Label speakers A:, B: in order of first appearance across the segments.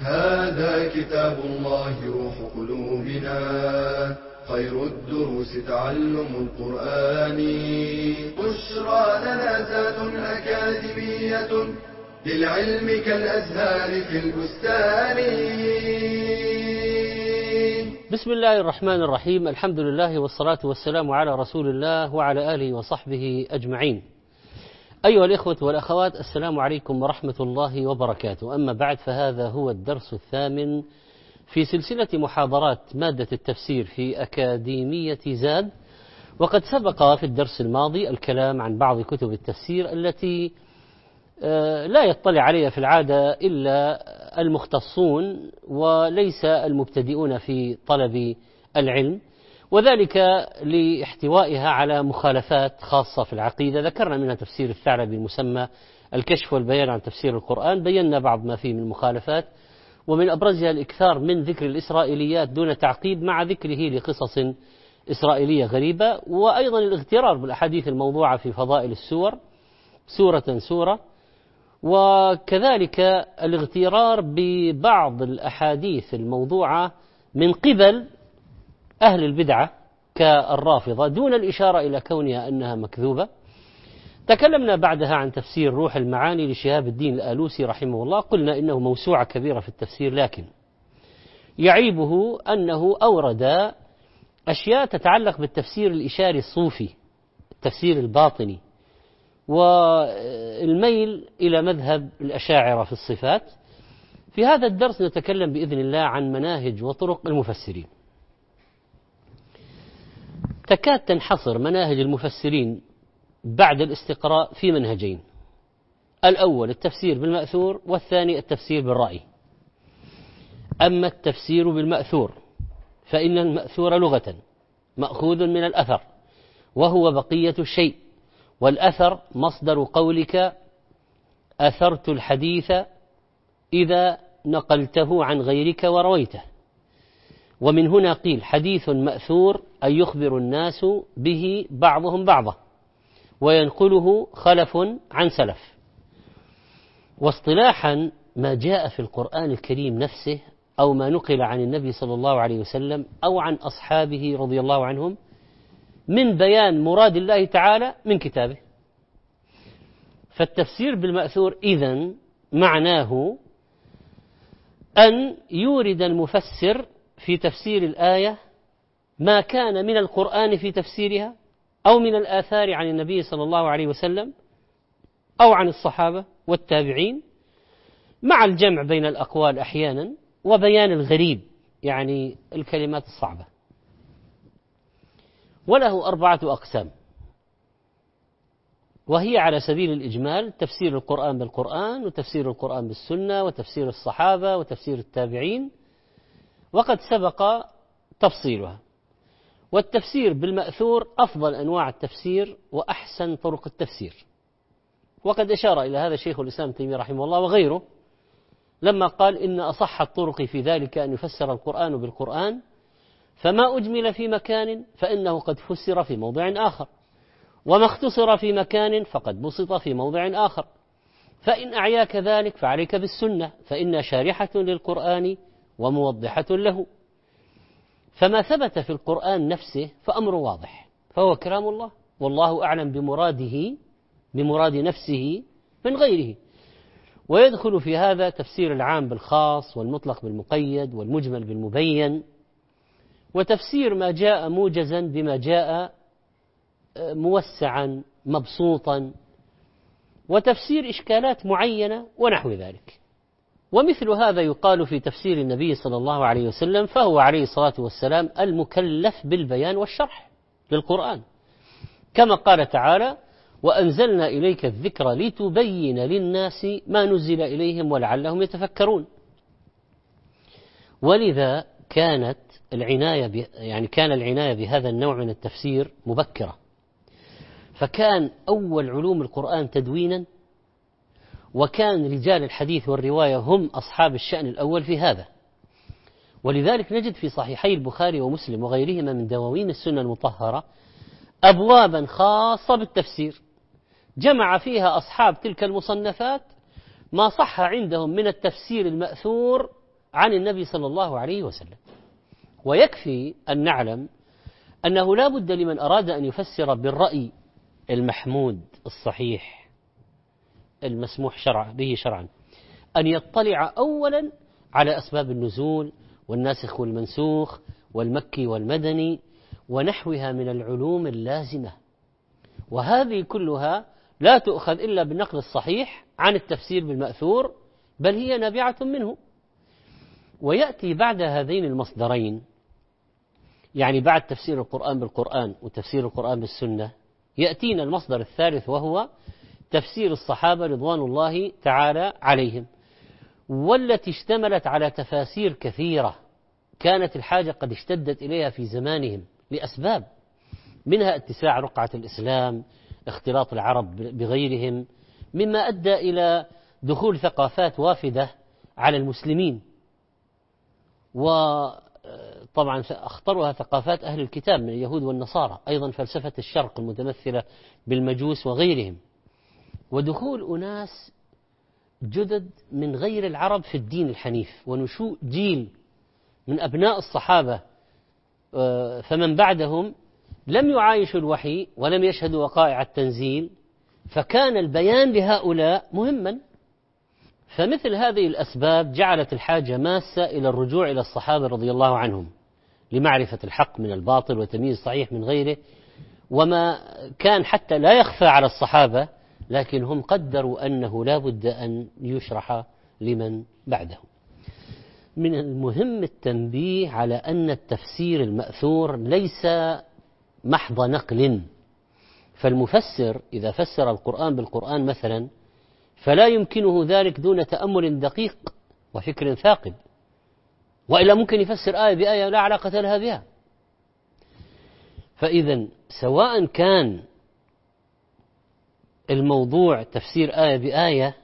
A: هذا كتاب الله روح قلوبنا. خير الدروس تعلم القرآن. بشرى لنا زاد أكاديمية للعلم كالأزهار في البستان.
B: بسم الله الرحمن الرحيم. الحمد لله والصلاة والسلام على رسول الله وعلى آله وصحبه أجمعين. أيها الإخوة والأخوات السلام عليكم ورحمة الله وبركاته. أما بعد فهذا هو الدرس الثامن في سلسلة محاضرات مادة التفسير في أكاديمية زاد. وقد سبق في الدرس الماضي الكلام عن بعض كتب التفسير التي لا يطلع عليها في العادة إلا المختصون وليس المبتدئون في طلب العلم. وذلك لاحتوائها على مخالفات خاصة في العقيدة. ذكرنا منها تفسير الثعلبي المسمى الكشف والبيان عن تفسير القرآن. بينا بعض ما فيه من المخالفات ومن أبرزها الإكثار من ذكر الإسرائيليات دون تعقيب مع ذكره لقصص إسرائيلية غريبة. وأيضا الاغترار بالأحاديث الموضوعة في فضائل السور. سورة سورة. وكذلك الاغترار ببعض الأحاديث الموضوعة من قبل أهل البدعة كالرافضة دون الإشارة إلى كونها أنها مكذوبة. تكلمنا بعدها عن تفسير روح المعاني لشهاب الدين الآلوسي رحمه الله. قلنا إنه موسوعة كبيرة في التفسير لكن يعيبه أنه أورد أشياء تتعلق بالتفسير الإشاري الصوفي التفسير الباطني والميل إلى مذهب الأشاعرة في الصفات. في هذا الدرس نتكلم بإذن الله عن مناهج وطرق المفسرين. تكاد تنحصر مناهج المفسرين بعد الاستقراء في منهجين. الأول التفسير بالمأثور والثاني التفسير بالرأي. أما التفسير بالمأثور فإن المأثور لغة مأخوذ من الأثر وهو بقية الشيء والأثر مصدر قولك أثرت الحديث إذا نقلته عن غيرك ورويته. ومن هنا قيل حديث مأثور أن يخبر الناس به بعضهم بعضا وينقله خلف عن سلف. واصطلاحا ما جاء في القرآن الكريم نفسه أو ما نقل عن النبي صلى الله عليه وسلم أو عن أصحابه رضي الله عنهم من بيان مراد الله تعالى من كتابه. فالتفسير بالمأثور إذن معناه أن يورد المفسر في تفسير الآية ما كان من القرآن في تفسيرها أو من الآثار عن النبي صلى الله عليه وسلم أو عن الصحابة والتابعين مع الجمع بين الأقوال أحيانا وبيان الغريب يعني الكلمات الصعبة. وله أربعة أقسام. وهي على سبيل الإجمال تفسير القرآن بالقرآن وتفسير القرآن بالسنة وتفسير الصحابة وتفسير التابعين وقد سبق تفصيلها. والتفسير بالمأثور أفضل أنواع التفسير وأحسن طرق التفسير. وقد أشار إلى هذا شيخ الإسلام تيمية رحمه الله وغيره لما قال إن أصح الطرق في ذلك أن يفسر القرآن بالقرآن فما أجمل في مكان فإنه قد فسر في موضع آخر وما اختصر في مكان فقد بسط في موضع آخر. فإن أعياك ذلك فعليك بالسنة فإنها شارحة للقرآن وموضحة له. فما ثبت في القرآن نفسه فأمر واضح فهو كلام الله والله أعلم بمراده بمراد نفسه من غيره. ويدخل في هذا تفسير العام بالخاص والمطلق بالمقيد والمجمل بالمبين وتفسير ما جاء موجزا بما جاء موسعا مبسوطا وتفسير إشكالات معينة ونحو ذلك. ومثل هذا يقال في تفسير النبي صلى الله عليه وسلم فهو عليه الصلاة والسلام المكلف بالبيان والشرح للقرآن. كما قال تعالى وأنزلنا إليك الذكر لتبين للناس ما نزل إليهم ولعلهم يتفكرون. ولذا كانت العناية يعني كان العناية بهذا النوع من التفسير مبكرة. فكان أول علوم القرآن تدوينا وكان رجال الحديث والرواية هم أصحاب الشأن الأول في هذا. ولذلك نجد في صحيحي البخاري ومسلم وغيرهما من دواوين السنة المطهرة أبوابا خاصة بالتفسير. جمع فيها أصحاب تلك المصنفات ما صح عندهم من التفسير المأثور عن النبي صلى الله عليه وسلم. ويكفي أن نعلم أنه لا بد لمن أراد أن يفسر بالرأي المحمود الصحيح. المسموح شرع به شرعا. أن يطلع أولا على أسباب النزول والناسخ والمنسوخ والمكي والمدني ونحوها من العلوم اللازمة. وهذه كلها لا تؤخذ إلا بالنقل الصحيح عن التفسير بالمأثور بل هي نابعة منه. ويأتي بعد هذين المصدرين يعني بعد تفسير القرآن بالقرآن وتفسير القرآن بالسنة يأتينا المصدر الثالث وهو تفسير الصحابة رضوان الله تعالى عليهم والتي اشتملت على تفاسير كثيرة كانت الحاجة قد اشتدت إليها في زمانهم لأسباب منها اتساع رقعة الإسلام اختلاط العرب بغيرهم مما أدى إلى دخول ثقافات وافدة على المسلمين. وطبعا أخطرها ثقافات أهل الكتاب من اليهود والنصارى أيضا فلسفة الشرق المتمثلة بالمجوس وغيرهم. ودخول أناس جدد من غير العرب في الدين الحنيف ونشوء جيل من أبناء الصحابة آه، فمن بعدهم لم يعايشوا الوحي ولم يشهدوا وقائع التنزيل فكان البيان لهؤلاء مهما. فمثل هذه الأسباب جعلت الحاجة ماسة إلى الرجوع إلى الصحابة رضي الله عنهم لمعرفة الحق من الباطل وتمييز الصحيح من غيره وما كان حتى لا يخفى على الصحابة لكن هم قدروا أنه لا بد أن يشرح لمن بعدهم من المهم التنبيه على أن التفسير المأثور ليس محض نقل. فالمفسر إذا فسر القرآن بالقرآن مثلا فلا يمكنه ذلك دون تأمل دقيق وفكر ثاقب. وإلا ممكن يفسر آية بآية لا علاقة لها بها. فإذا سواء كان الموضوع تفسير آية بآية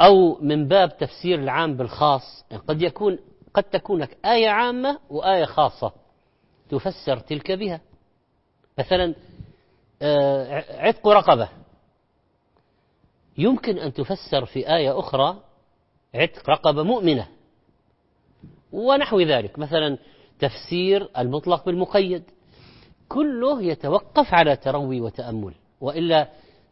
B: أو من باب تفسير العام بالخاص. يعني قد يكون قد تكون آية عامة وآية خاصة تفسر تلك بها. مثلا آه، عتق رقبة. يمكن أن تفسر في آية أخرى عتق رقبة مؤمنة ونحو ذلك. مثلا تفسير المطلق بالمقيد. كله يتوقف على تروي وتأمل وإلا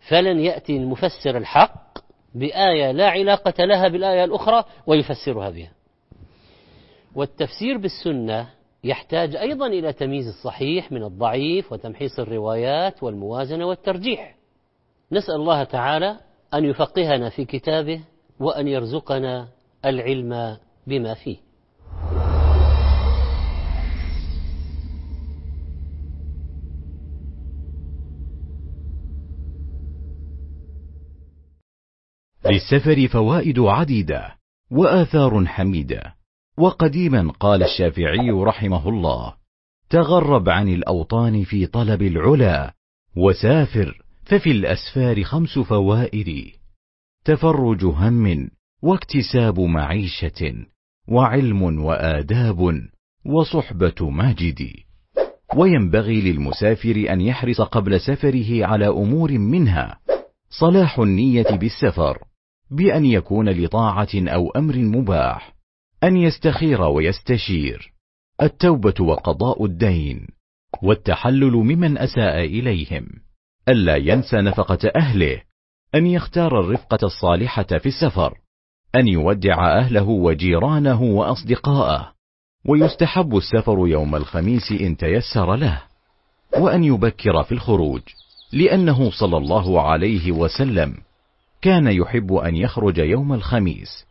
B: فلن يأتي المفسر الحق بآية لا علاقة لها بالآية الأخرى ويفسرها بها. والتفسير بالسنة يحتاج أيضا إلى تمييز الصحيح من الضعيف وتمحيص الروايات والموازنة والترجيح. نسأل الله تعالى أن يفقهنا في كتابه وأن يرزقنا العلم بما فيه.
C: للسفر فوائد عديدة وآثار حميدة. وقديما قال الشافعي رحمه الله تغرب عن الأوطان في طلب العلا وسافر ففي الأسفار خمس فوائد تفرج هم واكتساب معيشة وعلم وآداب وصحبة ماجد. وينبغي للمسافر أن يحرص قبل سفره على أمور منها صلاح النية بالسفر بأن يكون لطاعة أو أمر مباح أن يستخير ويستشير. التوبة وقضاء الدين والتحلل ممن أساء إليهم. ألا ينسى نفقة أهله أن يختار الرفقة الصالحة في السفر أن يودع أهله وجيرانه وأصدقاءه ويستحب السفر يوم الخميس إن تيسر له وأن يبكر في الخروج لأنه صلى الله عليه وسلم كان يحب أن يخرج يوم الخميس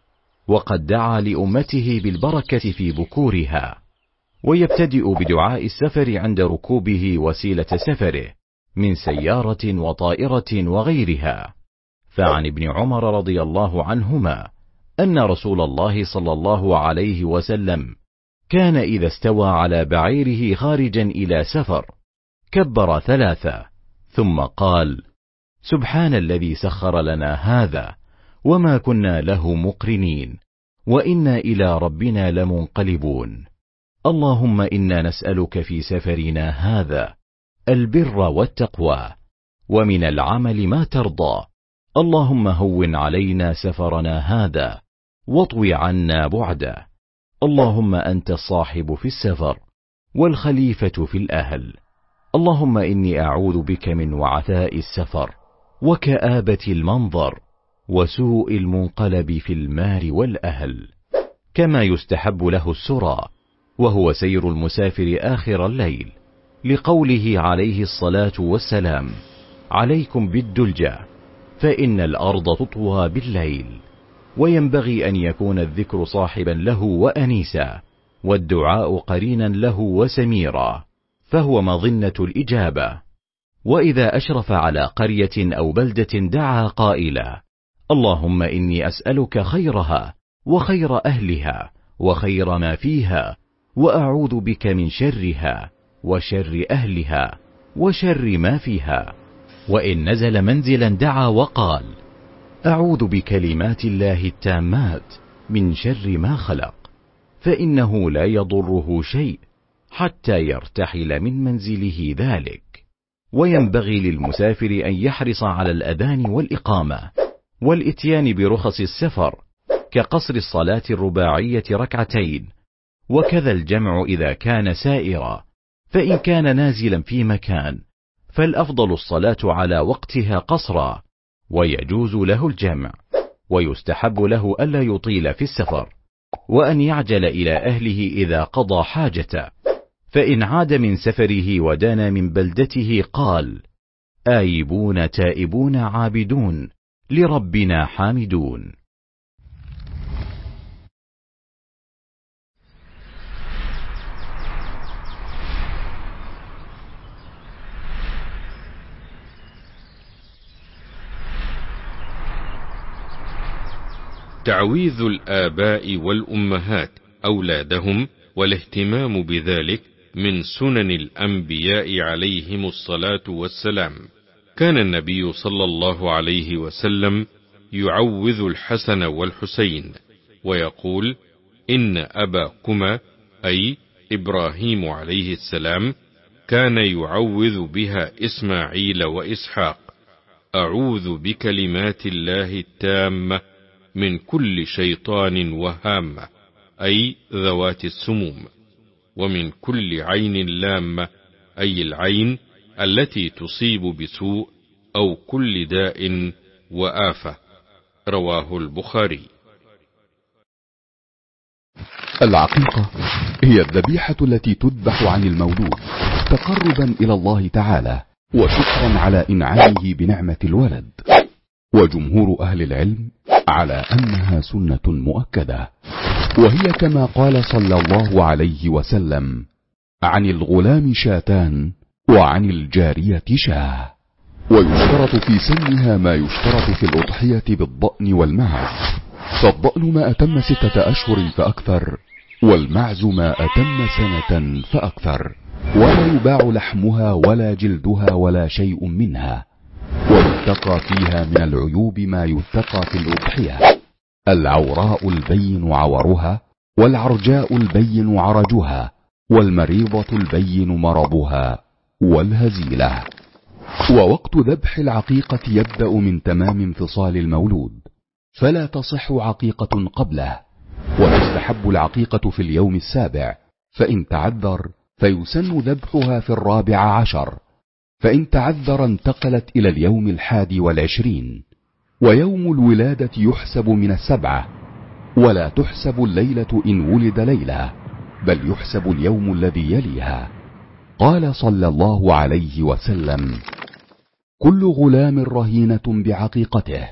C: وقد دعا لأمته بالبركة في بكورها ويبتدئ بدعاء السفر عند ركوبه وسيلة سفره من سيارة وطائرة وغيرها. فعن ابن عمر رضي الله عنهما أن رسول الله صلى الله عليه وسلم كان إذا استوى على بعيره خارجا إلى سفر كبر ثلاثة ثم قال سبحان الذي سخر لنا هذا وما كنا له مقرنين وإنا إلى ربنا لمنقلبون. اللهم إنا نسألك في سفرنا هذا البر والتقوى ومن العمل ما ترضى. اللهم هون علينا سفرنا هذا واطوي عنا بعده اللهم أنت الصاحب في السفر والخليفة في الأهل. اللهم إني أعوذ بك من وعثاء السفر. وكآبة المنظر وسوء المنقلب في المال والأهل كما يستحب له السرى وهو سير المسافر آخر الليل لقوله عليه الصلاة والسلام عليكم بالدلجة فإن الأرض تطوى بالليل وينبغي أن يكون الذكر صاحبا له وانيسا والدعاء قرينا له وسميرا فهو مظنة الإجابة. وإذا أشرف على قرية أو بلدة دعا قائلا اللهم إني أسألك خيرها وخير أهلها وخير ما فيها وأعوذ بك من شرها وشر أهلها وشر ما فيها. وإن نزل منزلا دعا وقال أعوذ بكلمات الله التامات من شر ما خلق فإنه لا يضره شيء حتى يرتحل من منزله ذلك. وينبغي للمسافر أن يحرص على الأذان والإقامة والإتيان برخص السفر كقصر الصلاة الرباعية ركعتين وكذا الجمع إذا كان سائرا فإن كان نازلا في مكان فالأفضل الصلاة على وقتها قصرا ويجوز له الجمع ويستحب له ألا يطيل في السفر وأن يعجل إلى أهله إذا قضى حاجته. فإن عاد من سفره ودنا من بلدته قال آيبون تائبون عابدون لربنا حامدون.
D: تعويذ الآباء والأمهات أولادهم والاهتمام بذلك من سنن الأنبياء عليهم الصلاة والسلام. كان النبي صلى الله عليه وسلم يعوذ الحسن والحسين ويقول إن أباكما أي إبراهيم عليه السلام كان يعوذ بها إسماعيل وإسحاق. أعوذ بكلمات الله التامة من كل شيطان وهامة أي ذوات السموم. ومن كل عين لامة أي العين التي تصيب بسوء أو كل داء وآفة. رواه البخاري.
E: العقيقة هي الذبيحة التي تذبح عن المولود تقربا إلى الله تعالى وشكرا على إنعامه بنعمة الولد. وجمهور أهل العلم على أنها سنة مؤكدة. وهي كما قال صلى الله عليه وسلم عن الغلام شاتان وعن الجارية شاه. ويشترط في سنها ما يشترط في الأضحية بالضأن والمعز. فالضأن ما أتم ستة أشهر فأكثر والمعز ما أتم سنة فأكثر. ولا يباع لحمها ولا جلدها ولا شيء منها. ويتقى فيها من العيوب ما يتقى في الأضحية. العوراء البين عورها والعرجاء البين عرجها والمريضة البين مرضها والهزيلة. ووقت ذبح العقيقة يبدأ من تمام انفصال المولود فلا تصح عقيقة قبله. وتستحب العقيقة في اليوم السابع فإن تعذر فيسن ذبحها في الرابع عشر. فإن تعذر انتقلت إلى اليوم الحادي والعشرين. ويوم الولادة يحسب من السبعة ولا تحسب الليلة إن ولد ليلة بل يحسب اليوم الذي يليها. قال صلى الله عليه وسلم كل غلام رهينة بعقيقته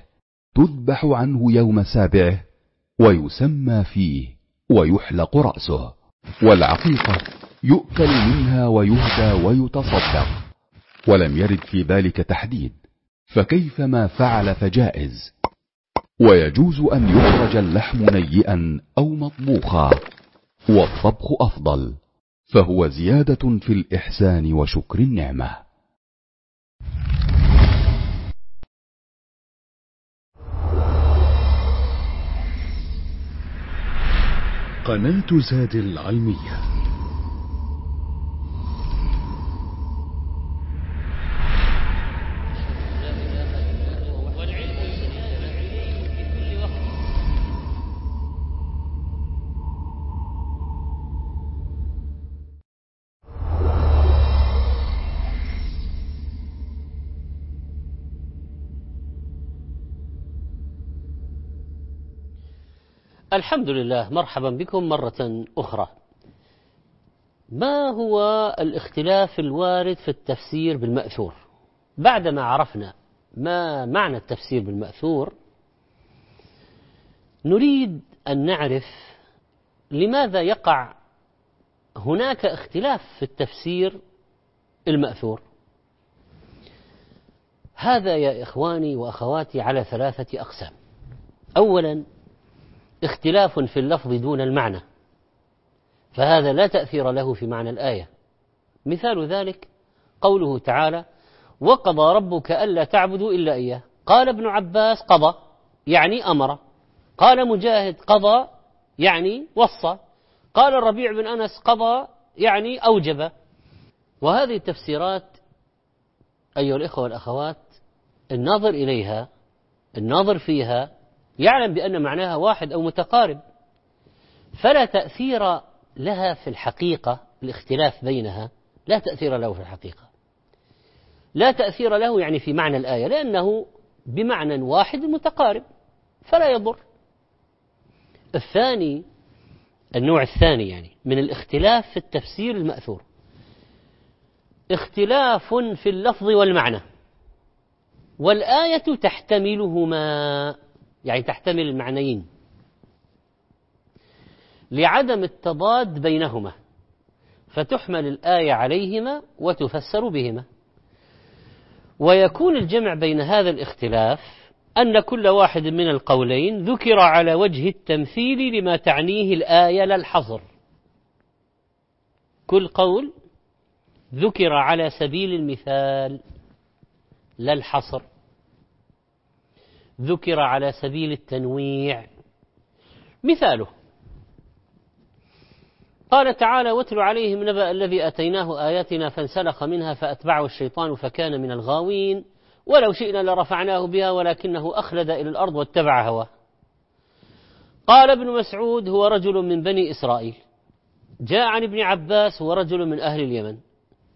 E: تذبح عنه يوم سابعه ويسمى فيه ويحلق رأسه والعقيقة يؤكل منها ويهدى ويتصدق ولم يرد في ذلك تحديد. فكيف ما فعل فجائز. ويجوز أن يخرج اللحم نيئا أو مطبوخا والطبخ أفضل فهو زيادة في الإحسان وشكر النعمة.
F: قناة زاد العلمية
B: الحمد لله مرحبا بكم مرة أخرى. ما هو الاختلاف الوارد في التفسير بالمأثور؟ بعدما عرفنا ما معنى التفسير بالمأثور نريد أن نعرف لماذا يقع هناك اختلاف في التفسير المأثور. هذا يا إخواني وأخواتي على ثلاثة أقسام. أولا اختلاف في اللفظ دون المعنى. فهذا لا تأثير له في معنى الآية. مثال ذلك قوله تعالى وقضى ربك ألا تعبدوا إلا إياه. قال ابن عباس قضى يعني أمر. قال مجاهد قضى يعني وصى. قال الربيع بن أنس قضى يعني أوجب. وهذه التفسيرات أيها الإخوة والأخوات الناظر إليها الناظر فيها يعلم بأن معناها واحد أو متقارب. فلا تأثير لها في الحقيقة الاختلاف بينها لا تأثير له في الحقيقة. لا تأثير له يعني في معنى الآية لأنه بمعنى واحد متقارب فلا يضر. الثاني النوع الثاني يعني من الاختلاف في التفسير المأثور. اختلاف في اللفظ والمعنى. والآية تحتملهما. يعني تحتمل المعنيين. لعدم التضاد بينهما فتحمل الآية عليهما وتفسر بهما. ويكون الجمع بين هذا الاختلاف أن كل واحد من القولين ذكر على وجه التمثيل لما تعنيه الآية لا الحظر. كل قول ذكر على سبيل المثال لا الحصر. ذكر على سبيل التنويع. مثاله. قال تعالى واتل عليهم نبأ الذي أتيناه آياتنا فانسلخ منها فأتبعه الشيطان فكان من الغاوين. ولو شئنا لرفعناه بها ولكنه أخلد إلى الأرض واتبع هواه. قال ابن مسعود هو رجل من بني إسرائيل. جاء عن ابن عباس هو رجل من أهل اليمن.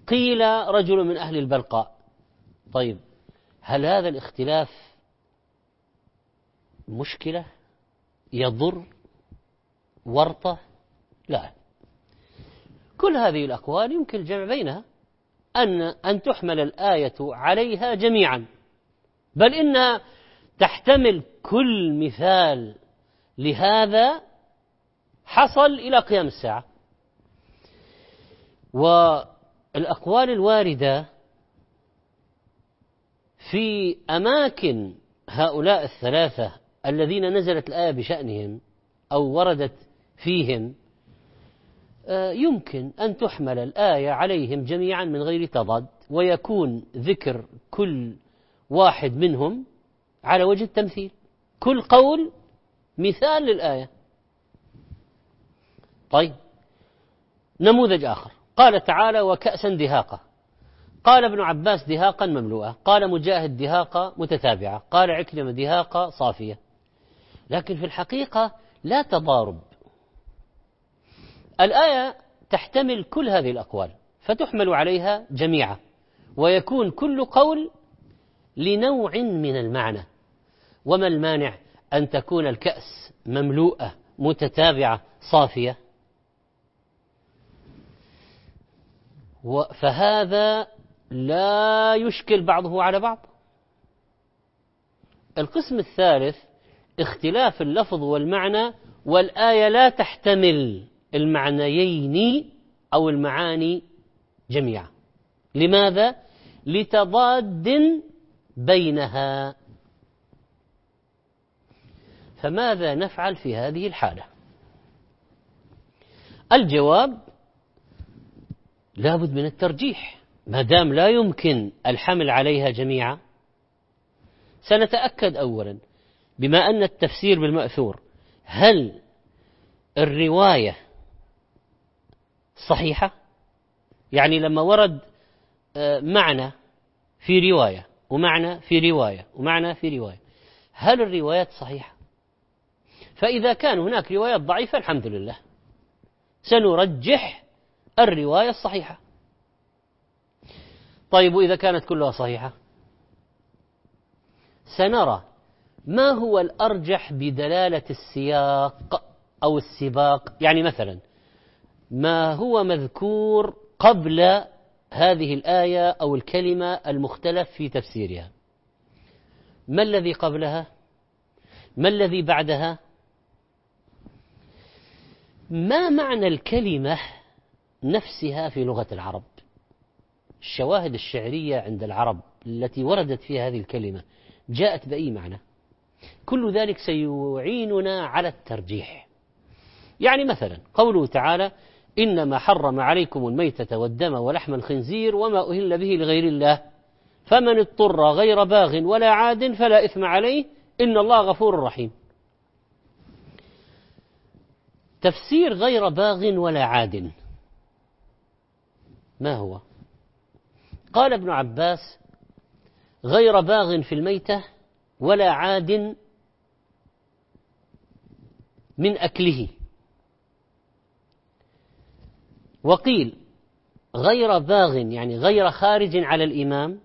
B: قيل رجل من أهل البلقاء. طيب هل هذا الاختلاف مشكلة يضر ورطة؟ لا. كل هذه الأقوال يمكن الجمع بينها أن أن تحمل الآية عليها جميعا. بل إنها تحتمل كل مثال لهذا حصل إلى قيام الساعة. والأقوال الواردة في أماكن هؤلاء الثلاثة الذين نزلت الآية بشأنهم أو وردت فيهم آه، يمكن أن تحمل الآية عليهم جميعا من غير تضاد ويكون ذكر كل واحد منهم على وجه التمثيل. كل قول مثال للآية. طيب نموذج آخر. قال تعالى وكأسا دهاقة. قال ابن عباس دهاقا مملوءة. قال مجاهد دهاقة متتابعة. قال عكرمة دهاقة صافية. لكن في الحقيقة لا تضارب. الآية تحتمل كل هذه الأقوال فتحمل عليها جميعا ويكون كل قول لنوع من المعنى. وما المانع أن تكون الكأس مملوءة متتابعة صافية؟ فهذا لا يشكل بعضه على بعض. القسم الثالث اختلاف اللفظ والمعنى والآية لا تحتمل المعنيين أو المعاني جميعا. لماذا؟ لتضاد بينها. فماذا نفعل في هذه الحالة؟ الجواب لابد من الترجيح. ما دام لا يمكن الحمل عليها جميعا سنتأكد أولا بما أن التفسير بالمأثور هل الرواية صحيحة؟ يعني لما ورد آه، معنى في رواية ومعنى في رواية ومعنى في رواية هل الروايات صحيحة؟ فإذا كان هناك روايات ضعيفة الحمد لله. سنرجح الرواية الصحيحة. طيب وإذا كانت كلها صحيحة؟ سنرى ما هو الأرجح بدلالة السياق أو السباق؟ يعني مثلا ما هو مذكور قبل هذه الآية أو الكلمة المختلف في تفسيرها؟ ما الذي قبلها؟ ما الذي بعدها؟ ما معنى الكلمة نفسها في لغة العرب؟ الشواهد الشعرية عند العرب التي وردت فيها هذه الكلمة جاءت بأي معنى؟ كل ذلك سيعيننا على الترجيح. يعني مثلا قوله تعالى إنما حرم عليكم الميتة والدم ولحم الخنزير وما أهل به لغير الله. فمن اضطر غير باغ ولا عاد فلا إثم عليه إن الله غفور رحيم. تفسير غير باغ ولا عاد. ما هو؟ قال ابن عباس غير باغ في الميتة ولا عاد من أكله. وقيل غير باغ يعني غير خارج على الإمام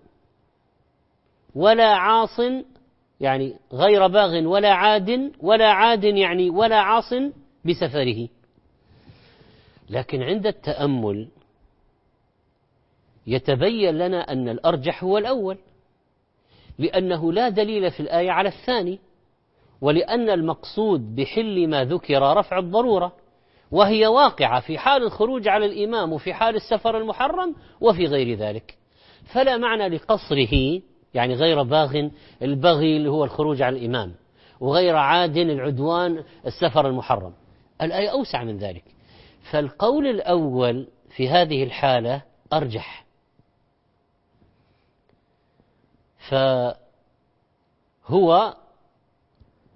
B: ولا عاص يعني غير باغ ولا عاد ولا عاد يعني ولا عاص بسفره. لكن عند التأمل يتبين لنا أن الأرجح هو الأول. لأنه لا دليل في الآية على الثاني ولأن المقصود بحل ما ذكر رفع الضرورة وهي واقعة في حال الخروج على الإمام وفي حال السفر المحرم وفي غير ذلك. فلا معنى لقصره يعني غير باغ البغي اللي هو الخروج على الإمام وغير عاد العدوان السفر المحرم. الآية أوسع من ذلك. فالقول الأول في هذه الحالة أرجح. فهو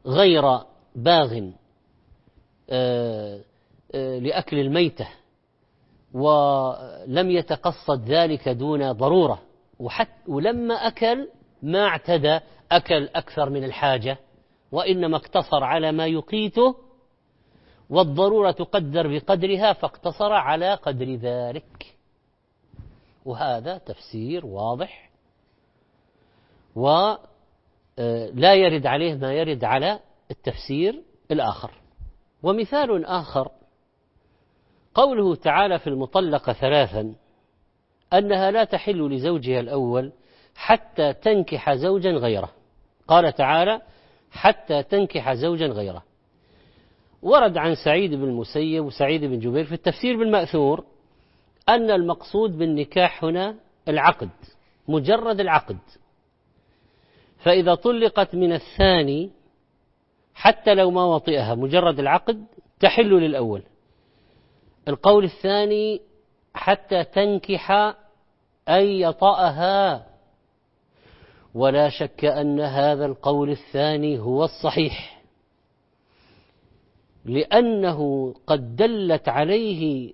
B: غير باغ آه، آه، لأكل الميتة ولم يتقصد ذلك دون ضرورة وحتى ولما أكل ما اعتدى أكل أكثر من الحاجة وإنما اقتصر على ما يقيته والضرورة تقدر بقدرها فاقتصر على قدر ذلك. وهذا تفسير واضح. ولا آه، يرد عليه ما يرد على التفسير الآخر. ومثال آخر قوله تعالى في المطلقة ثلاثا أنها لا تحل لزوجها الأول حتى تنكح زوجا غيره. قال تعالى حتى تنكح زوجا غيره. ورد عن سعيد بن المسيب وسعيد بن جبير في التفسير بالمأثور أن المقصود بالنكاح هنا العقد مجرد العقد. فإذا طلقت من الثاني حتى لو ما وطئها مجرد العقد تحل للأول. القول الثاني حتى تنكح أي يطأها. ولا شك أن هذا القول الثاني هو الصحيح. لأنه قد دلت عليه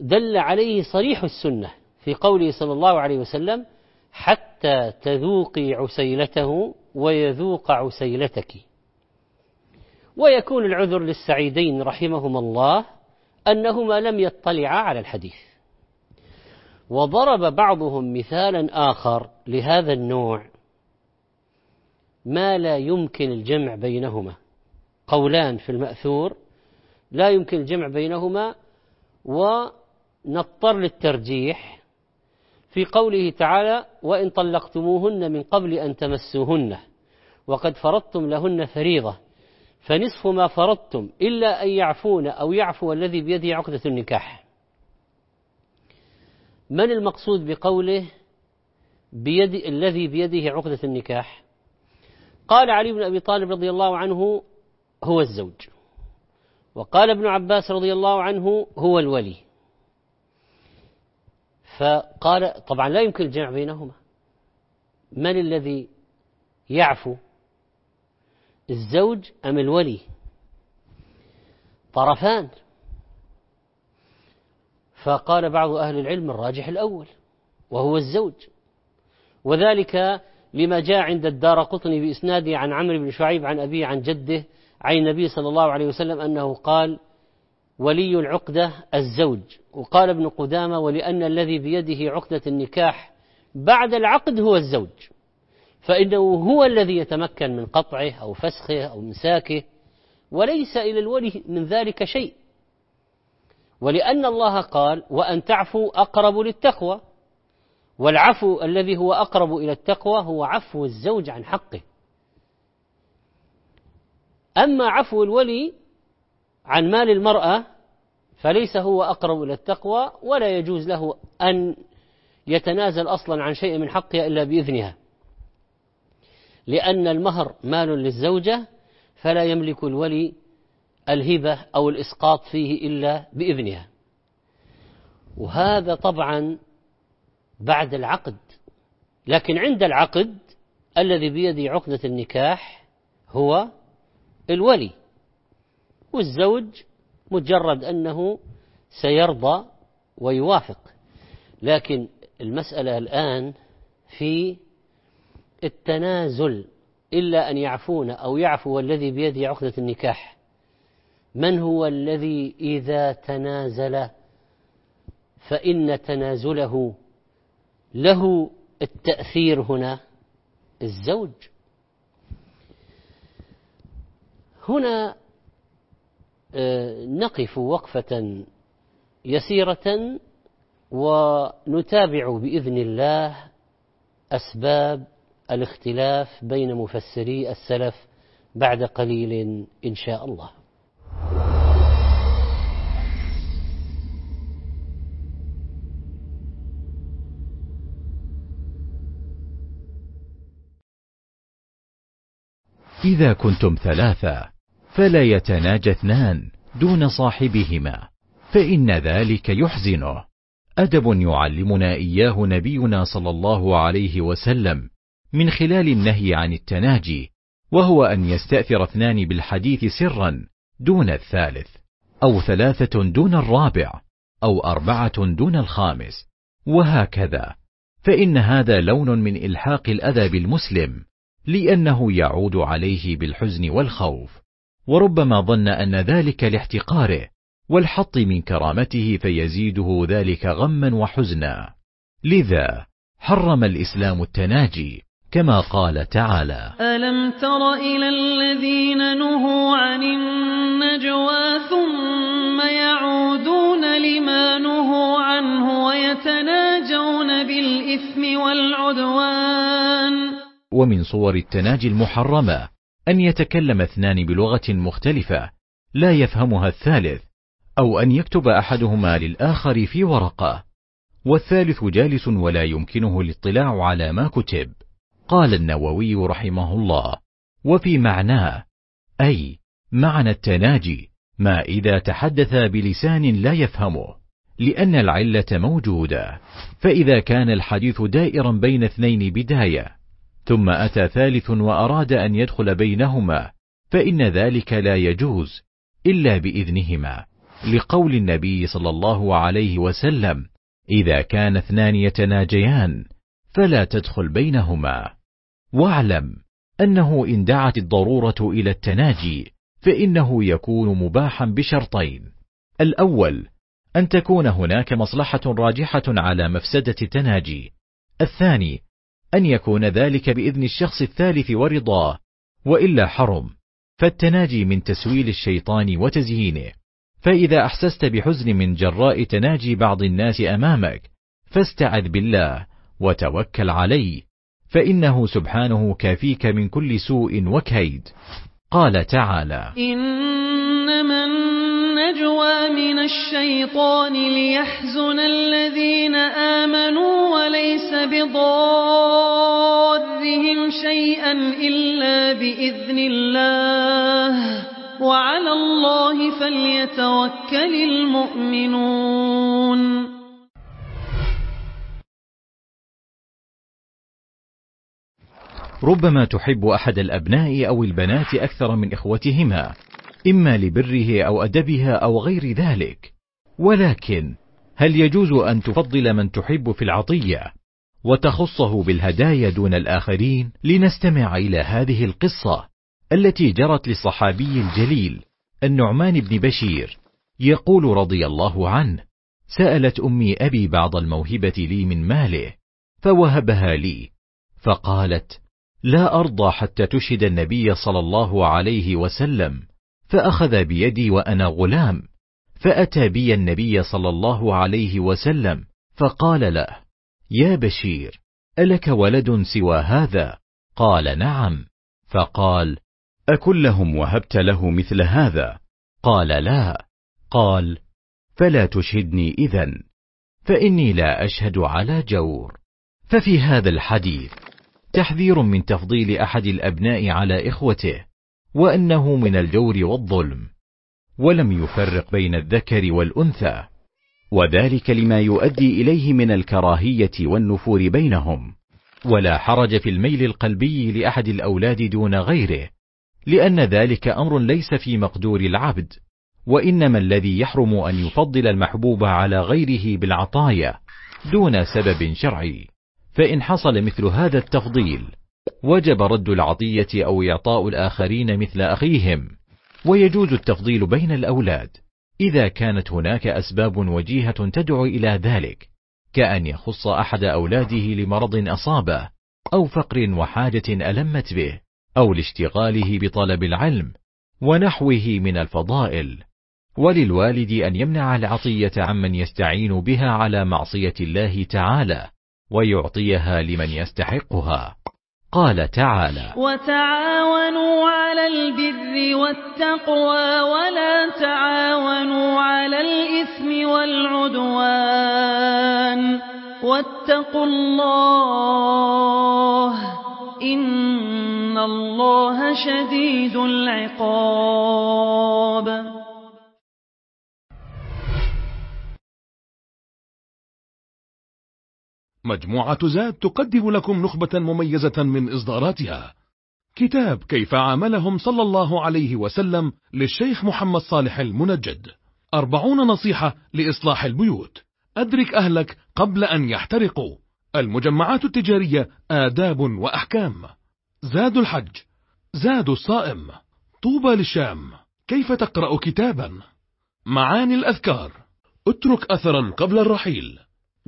B: دل عليه صريح السنة في قوله صلى الله عليه وسلم حتى تذوقي عسيلته ويذوق عسيلتك. ويكون العذر للسعيدين رحمهما الله أنهما لم يطلعا على الحديث. وضرب بعضهم مثالا آخر لهذا النوع ما لا يمكن الجمع بينهما. قولان في المأثور لا يمكن الجمع بينهما ونضطر للترجيح في قوله تعالى وإن طلقتموهن من قبل أن تمسوهن وقد فرضتم لهن فريضة فنصف ما فرضتم إلا أن يعفون أو يعفو الذي بيده عقدة النكاح. من المقصود بقوله بيد الذي بيده عقدة النكاح؟ قال علي بن أبي طالب رضي الله عنه هو الزوج وقال ابن عباس رضي الله عنه هو الولي. فقال طبعا لا يمكن الجمع بينهما. من الذي يعفو الزوج أم الولي؟ طرفان. فقال بعض أهل العلم الراجح الأول وهو الزوج. وذلك لما جاء عند الدار قطني بإسناده عن عمرو بن شعيب عن أبيه عن جده عن النبي صلى الله عليه وسلم أنه قال ولي العقدة الزوج. وقال ابن قدامة ولأن الذي بيده عقدة النكاح بعد العقد هو الزوج. فإنه هو الذي يتمكن من قطعه أو فسخه أو مساكه وليس إلى الولي من ذلك شيء. ولأن الله قال وأن تعفوا أقرب للتقوى والعفو الذي هو أقرب إلى التقوى هو عفو الزوج عن حقه. أما عفو الولي عن مال المرأة فليس هو أقرب إلى التقوى ولا يجوز له أن يتنازل أصلا عن شيء من حقها إلا بإذنها. لأن المهر مال للزوجة فلا يملك الولي الهبة أو الإسقاط فيه إلا بإذنها. وهذا طبعا بعد العقد لكن عند العقد الذي بيده عقدة النكاح هو الولي. والزوج مجرد أنه سيرضى ويوافق. لكن المسألة الآن في التنازل إلا أن يعفون أو يعفو الذي بيده عقدة النكاح. من هو الذي إذا تنازل؟ فإن تنازله له التأثير هنا الزوج. هنا نقف وقفة يسيرة ونتابع بإذن الله أسباب الاختلاف بين مفسري السلف بعد قليل إن شاء الله.
C: إذا كنتم ثلاثة فلا يتناجى اثنان دون صاحبهما فإن ذلك يحزنه. أدب يعلمنا إياه نبينا صلى الله عليه وسلم من خلال النهي عن التناجي وهو أن يستأثر اثنان بالحديث سرا دون الثالث أو ثلاثة دون الرابع أو أربعة دون الخامس. وهكذا فإن هذا لون من إلحاق الأذى بالمسلم لأنه يعود عليه بالحزن والخوف. وربما ظن أن ذلك لاحتقاره والحط من كرامته فيزيده ذلك غما وحزنا. لذا حرم الإسلام التناجي كما قال تعالى
G: ألم تر إلى الذين نهوا عن النجوى ثم يعودون لما نهوا عنه ويتناجون بالإثم والعدوان؟
C: ومن صور التناجي المحرمة أن يتكلم اثنان بلغة مختلفة لا يفهمها الثالث أو أن يكتب أحدهما للآخر في ورقة. والثالث جالس ولا يمكنه الاطلاع على ما كتب. قال النووي رحمه الله وفي معناه أي معنى التناجي ما إذا تحدث بلسان لا يفهمه لأن العلة موجودة. فإذا كان الحديث دائرا بين اثنين بداية ثم أتى ثالث وأراد أن يدخل بينهما فإن ذلك لا يجوز إلا بإذنهما. لقول النبي صلى الله عليه وسلم إذا كان اثنان يتناجيان فلا تدخل بينهما. واعلم أنه إن دعت الضرورة إلى التناجي فإنه يكون مباحا بشرطين. الأول أن تكون هناك مصلحة راجحة على مفسدة التناجي. الثاني أن يكون ذلك بإذن الشخص الثالث ورضاه وإلا حرم. فالتناجي من تسويل الشيطان وتزيينه فإذا أحسست بحزن من جراء تناجي بعض الناس أمامك فاستعذ بالله وتوكل عليه فإنه سبحانه كافيك من كل سوء وكيد. قال تعالى
G: إنما النجوى من الشيطان ليحزن الذين آمنوا وليس بضارهم شيئا إلا بإذن الله. وعلى الله فليتوكل المؤمنون.
C: ربما تحب أحد الأبناء أو البنات أكثر من إخوتهما. إما لبره أو أدبها أو غير ذلك. ولكن هل يجوز أن تفضل من تحب في العطية وتخصه بالهدايا دون الآخرين؟ لنستمع إلى هذه القصة التي جرت للصحابي الجليل النعمان بن بشير يقول رضي الله عنه سألت أمي أبي بعض الموهبة لي من ماله فوهبها لي فقالت لا أرضى حتى تشهد النبي صلى الله عليه وسلم فأخذ بيدي وأنا غلام. فأتى بي النبي صلى الله عليه وسلم فقال له يا بشير ألك ولد سوى هذا؟ قال نعم. فقال أكلهم وهبت له مثل هذا؟ قال لا. قال فلا تشهدني اذا فإني لا أشهد على جور. ففي هذا الحديث تحذير من تفضيل أحد الأبناء على إخوته. وأنه من الجور والظلم ولم يفرق بين الذكر والأنثى وذلك لما يؤدي إليه من الكراهية والنفور بينهم. ولا حرج في الميل القلبي لأحد الأولاد دون غيره لأن ذلك أمر ليس في مقدور العبد وإنما الذي يحرم أن يفضل المحبوب على غيره بالعطايا دون سبب شرعي. فإن حصل مثل هذا التفضيل وجب رد العطية أو إعطاء الآخرين مثل أخيهم. ويجوز التفضيل بين الأولاد. إذا كانت هناك أسباب وجيهة تدعو إلى ذلك كأن يخص أحد أولاده لمرض أصابه أو فقر وحاجة ألمت به أو لاشتغاله بطلب العلم ونحوه من الفضائل. وللوالد أن يمنع العطية عمن يستعين بها على معصية الله تعالى ويعطيها لمن يستحقها. قال تعالى
G: وتعاونوا على البر والتقوى ولا تعاونوا على الإثم والعدوان واتقوا الله إن الله شديد العقاب
H: مجموعة زاد تقدم لكم نخبة مميزة من إصداراتها. كتاب كيف عاملهم صلى الله عليه وسلم للشيخ محمد صالح المنجد. أربعون نصيحة لإصلاح البيوت. أدرك أهلك قبل أن يحترقوا. المجمعات التجارية آداب وأحكام. زاد الحج. زاد الصائم. طوبى للشام. كيف تقرأ كتابا؟ معاني الأذكار. اترك أثرا قبل الرحيل.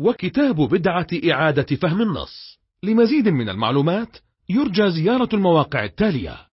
H: وكتاب بدعة إعادة فهم النص. لمزيد من المعلومات يرجى زيارة المواقع التالية.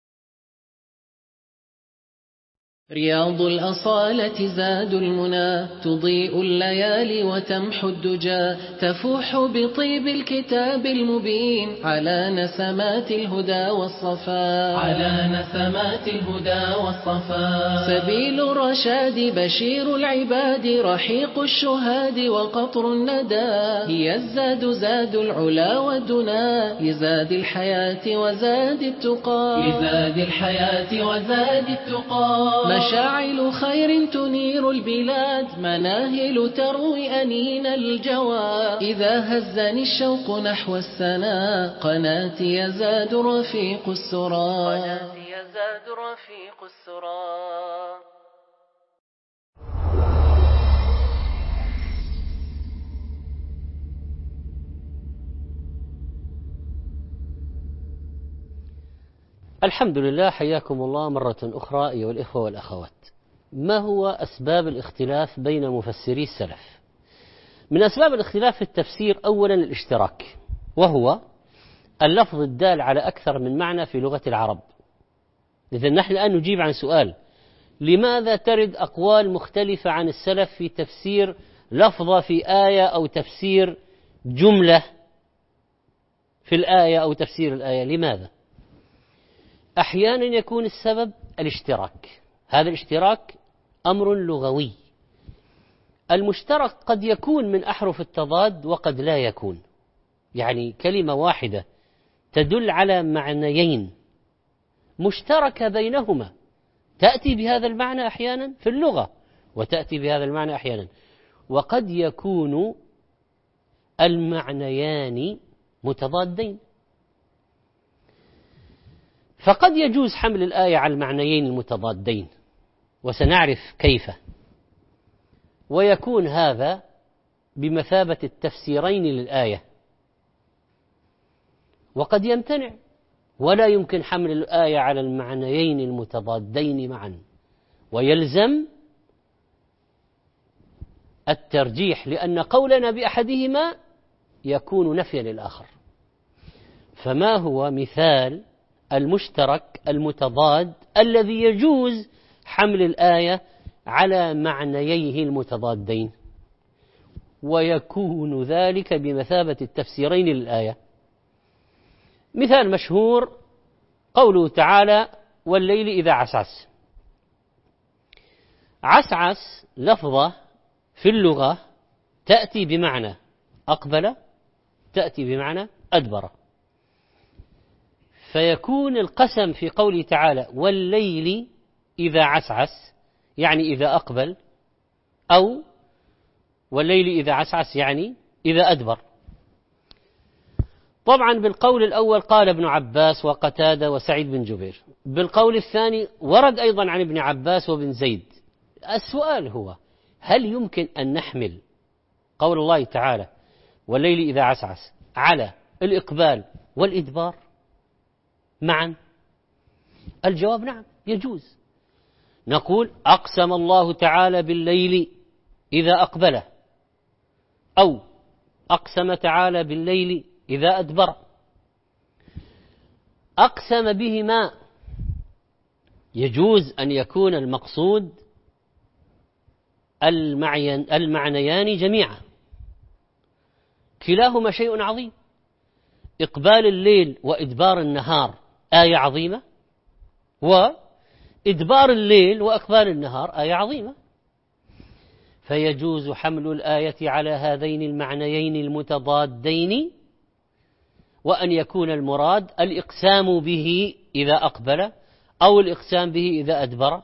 I: رياض الأصالة زاد المنى تضيء الليالي وتمحو الدجى تفوح بطيب الكتاب المبين على نسمات الهدى والصفا على نسمات الهدى والصفا سبيل الرشاد بشير العباد رحيق الشهاد وقطر الندى. هي الزاد زاد العلا والدنا لزاد الحياة وزاد التقى. لزاد الحياة وزاد التقى. مشاعل خير تنير البلاد مناهل تروي أنين الجوى. إذا هزني الشوق نحو السنا قناتي يزاد رفيق السرى. قناتي يزاد رفيق السرى.
B: الحمد لله حياكم الله مرة أخرى أيها الإخوة والأخوات. ما هو أسباب الاختلاف بين مفسري السلف؟ من أسباب الاختلاف في التفسير أولا الاشتراك وهو اللفظ الدال على أكثر من معنى في لغة العرب. إذا نحن الآن نجيب عن سؤال لماذا ترد أقوال مختلفة عن السلف في تفسير لفظة في آية أو تفسير جملة في الآية أو تفسير الآية؟ لماذا؟ أحيانا يكون السبب الاشتراك. هذا الاشتراك أمر لغوي. المشترك قد يكون من أحرف التضاد وقد لا يكون. يعني كلمة واحدة تدل على معنيين. مشتركة بينهما. تأتي بهذا المعنى أحيانا في اللغة وتأتي بهذا المعنى أحيانا. وقد يكون المعنيان متضادين. فقد يجوز حمل الآية على المعنيين المتضادين وسنعرف كيف. ويكون هذا بمثابة التفسيرين للآية. وقد يمتنع ولا يمكن حمل الآية على المعنيين المتضادين معا. ويلزم الترجيح لأن قولنا بأحدهما يكون نفيا للآخر. فما هو مثال المشترك المتضاد الذي يجوز حمل الآية على معنييه المتضادين. ويكون ذلك بمثابة التفسيرين للآية. مثال مشهور قوله تعالى والليل إذا عسعس عسعس لفظة في اللغة تأتي بمعنى أقبل تأتي بمعنى أدبر. فيكون القسم في قوله تعالى والليل إذا عسعس يعني إذا أقبل أو والليل إذا عسعس يعني إذا أدبر. طبعا بالقول الأول قال ابن عباس وقتادة وسعيد بن جبير. بالقول الثاني ورد أيضا عن ابن عباس وابن زيد. السؤال هو هل يمكن أن نحمل قول الله تعالى والليل إذا عسعس على الإقبال والإدبار؟ معا؟ الجواب نعم يجوز. نقول أقسم الله تعالى بالليل إذا أقبله أو أقسم تعالى بالليل إذا أدبر. أقسم بهما يجوز أن يكون المقصود المعنيان جميعا. كلاهما شيء عظيم. إقبال الليل وإدبار النهار. آية عظيمة وإدبار الليل وإقبال النهار آية عظيمة. فيجوز حمل الآية على هذين المعنيين المتضادين وأن يكون المراد الإقسام به إذا أقبل أو الإقسام به إذا أدبر.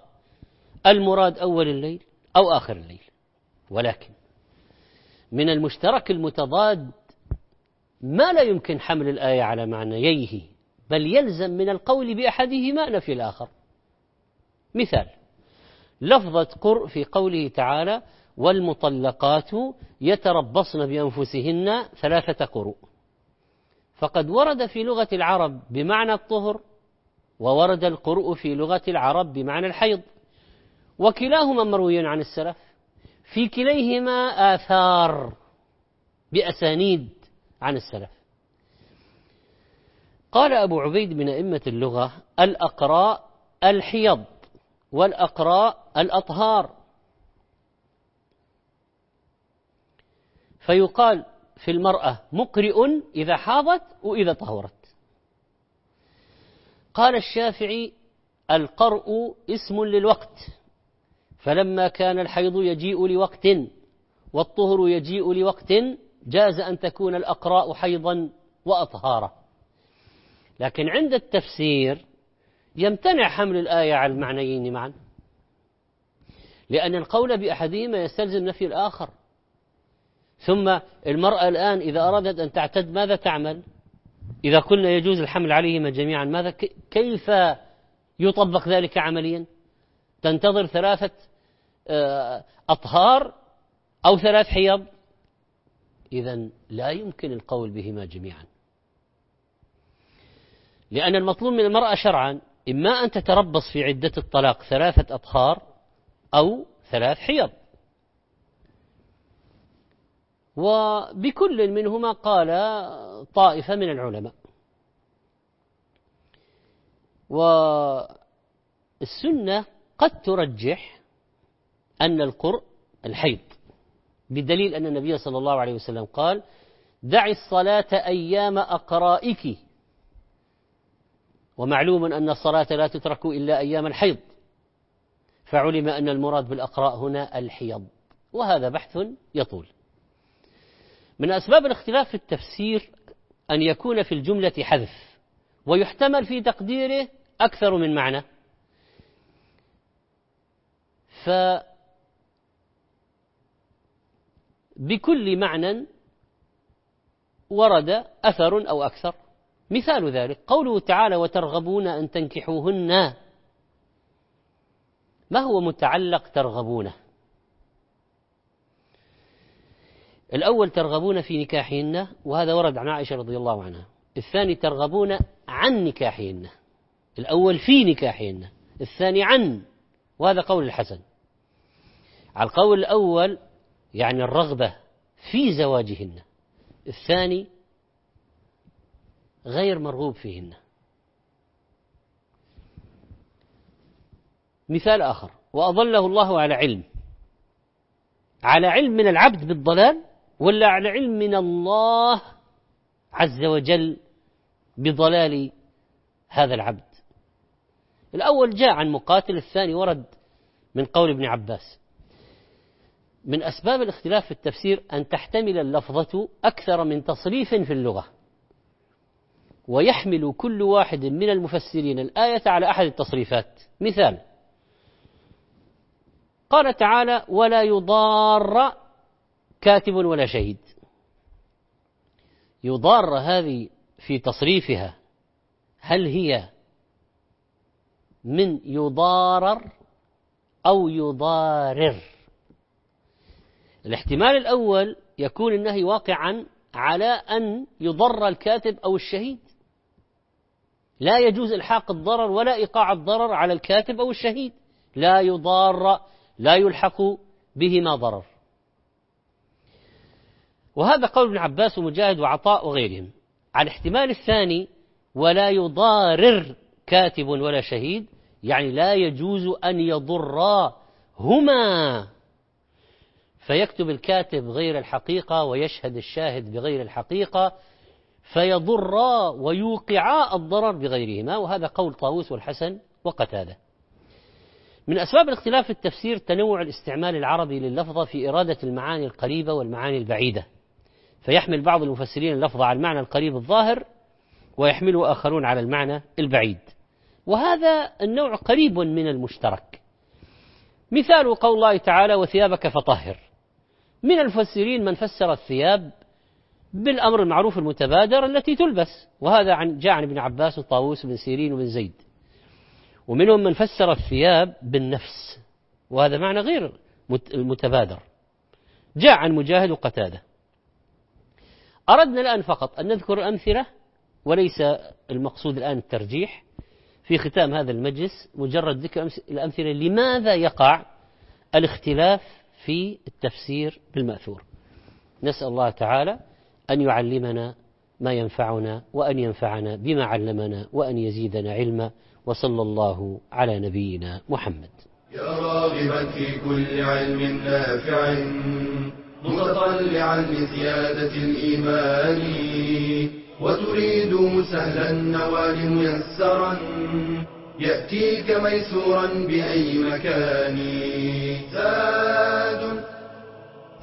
B: المراد أول الليل أو آخر الليل. ولكن من المشترك المتضاد ما لا يمكن حمل الآية على معنييه. بل يلزم من القول بأحدهما نفي الآخر. مثال لفظة قرء في قوله تعالى والمطلقات يتربصن بأنفسهن ثلاثة قروء فقد ورد في لغة العرب بمعنى الطهر وورد القرء في لغة العرب بمعنى الحيض. وكلاهما مروي عن السلف. في كليهما آثار بأسانيد عن السلف. قال أبو عبيد من أئمة اللغة الأقراء الحيض والأقراء الأطهار. فيقال في المرأة مقرئ إذا حاضت وإذا طهرت. قال الشافعي القرء اسم للوقت فلما كان الحيض يجيء لوقت والطهر يجيء لوقت جاز أن تكون الأقراء حيضا وأطهارا. لكن عند التفسير يمتنع حمل الآية على المعنيين معا. لأن القول بأحدهما يستلزم نفي الآخر. ثم المرأة الآن إذا أرادت أن تعتد ماذا تعمل؟ إذا قلنا يجوز الحمل عليهما جميعا ماذا كيف يطبق ذلك عمليا؟ تنتظر ثلاثة آه، أطهار أو ثلاث حيض؟ إذا لا يمكن القول بهما جميعا. لأن المطلوب من المرأة شرعا إما أن تتربص في عدة الطلاق ثلاثة أطهار أو ثلاث حيض. وبكل منهما قال طائفة من العلماء. والسنة قد ترجح أن القرء الحيض بدليل أن النبي صلى الله عليه وسلم قال دع الصلاة أيام أقرائك ومعلوم أن الصلاة لا تترك إلا أيام الحيض. فعلم أن المراد بالأقراء هنا الحيض. وهذا بحث يطول. من أسباب الاختلاف في التفسير أن يكون في الجملة حذف ويحتمل في تقديره أكثر من معنى. ف بكل معنى ورد أثر أو أكثر. مثال ذلك. قوله تعالى وترغبون أن تنكحوهن ما هو متعلق ترغبونه الأول ترغبون في نكاحهن وهذا ورد عن عائشة رضي الله عنها. الثاني ترغبون عن نكاحهن الأول في نكاحهن الثاني عن وهذا قول الحسن. على القول الأول يعني الرغبة في زواجهن. الثاني غير مرغوب فيهن. مثال آخر. وأضله الله على علم. على علم من العبد بالضلال ولا على علم من الله عز وجل بضلال هذا العبد؟ الأول جاء عن مقاتل الثاني ورد من قول ابن عباس. من أسباب الاختلاف في التفسير أن تحتمل اللفظة أكثر من تصريف في اللغة. ويحمل كل واحد من المفسرين الآية على أحد التصريفات. مثال. قال تعالى ولا يضار كاتب ولا شهيد. يضار هذه في تصريفها. هل هي من يضارر أو يضارر؟ الاحتمال الأول يكون النهي واقعا على أن يضر الكاتب أو الشهيد. لا يجوز إلحاق الضرر ولا إيقاع الضرر على الكاتب أو الشهيد. لا يضار لا يلحق بهما ضرر. وهذا قول ابن عباس ومجاهد وعطاء وغيرهم. على الاحتمال الثاني ولا يضارر كاتب ولا شهيد يعني لا يجوز أن يضرا هما فيكتب الكاتب غير الحقيقة ويشهد الشاهد بغير الحقيقة. فيضرا ويوقعا الضرر بغيرهما وهذا قول طاووس والحسن وقتاده. من أسباب الاختلاف في التفسير تنوع الاستعمال العربي لللفظة في إرادة المعاني القريبة والمعاني البعيدة. فيحمل بعض المفسرين اللفظ على المعنى القريب الظاهر ويحمله آخرون على المعنى البعيد. وهذا النوع قريب من المشترك. مثال قول الله تعالى وثيابك فطهر. من المفسرين من فسر الثياب بالأمر المعروف المتبادر التي تلبس. وهذا عن جاء عن ابن عباس وطاووس بن سيرين وبن زيد. ومنهم من فسر الثياب بالنفس. وهذا معنى غير المتبادر جاء عن مجاهد وقتادة. أردنا الآن فقط أن نذكر الأمثلة وليس المقصود الآن الترجيح في ختام هذا المجلس مجرد ذكر الأمثلة لماذا يقع الاختلاف في التفسير بالمأثور. نسأل الله تعالى أن يعلمنا ما ينفعنا وأن ينفعنا بما علمنا وأن يزيدنا علما وصلى الله على نبينا محمد.
A: يا راغبا في كل علم نافع متطلعا لزيادة الإيمان. وتريد سهلا النوال ميسرا يأتيك ميسورا بأي مكان. زاد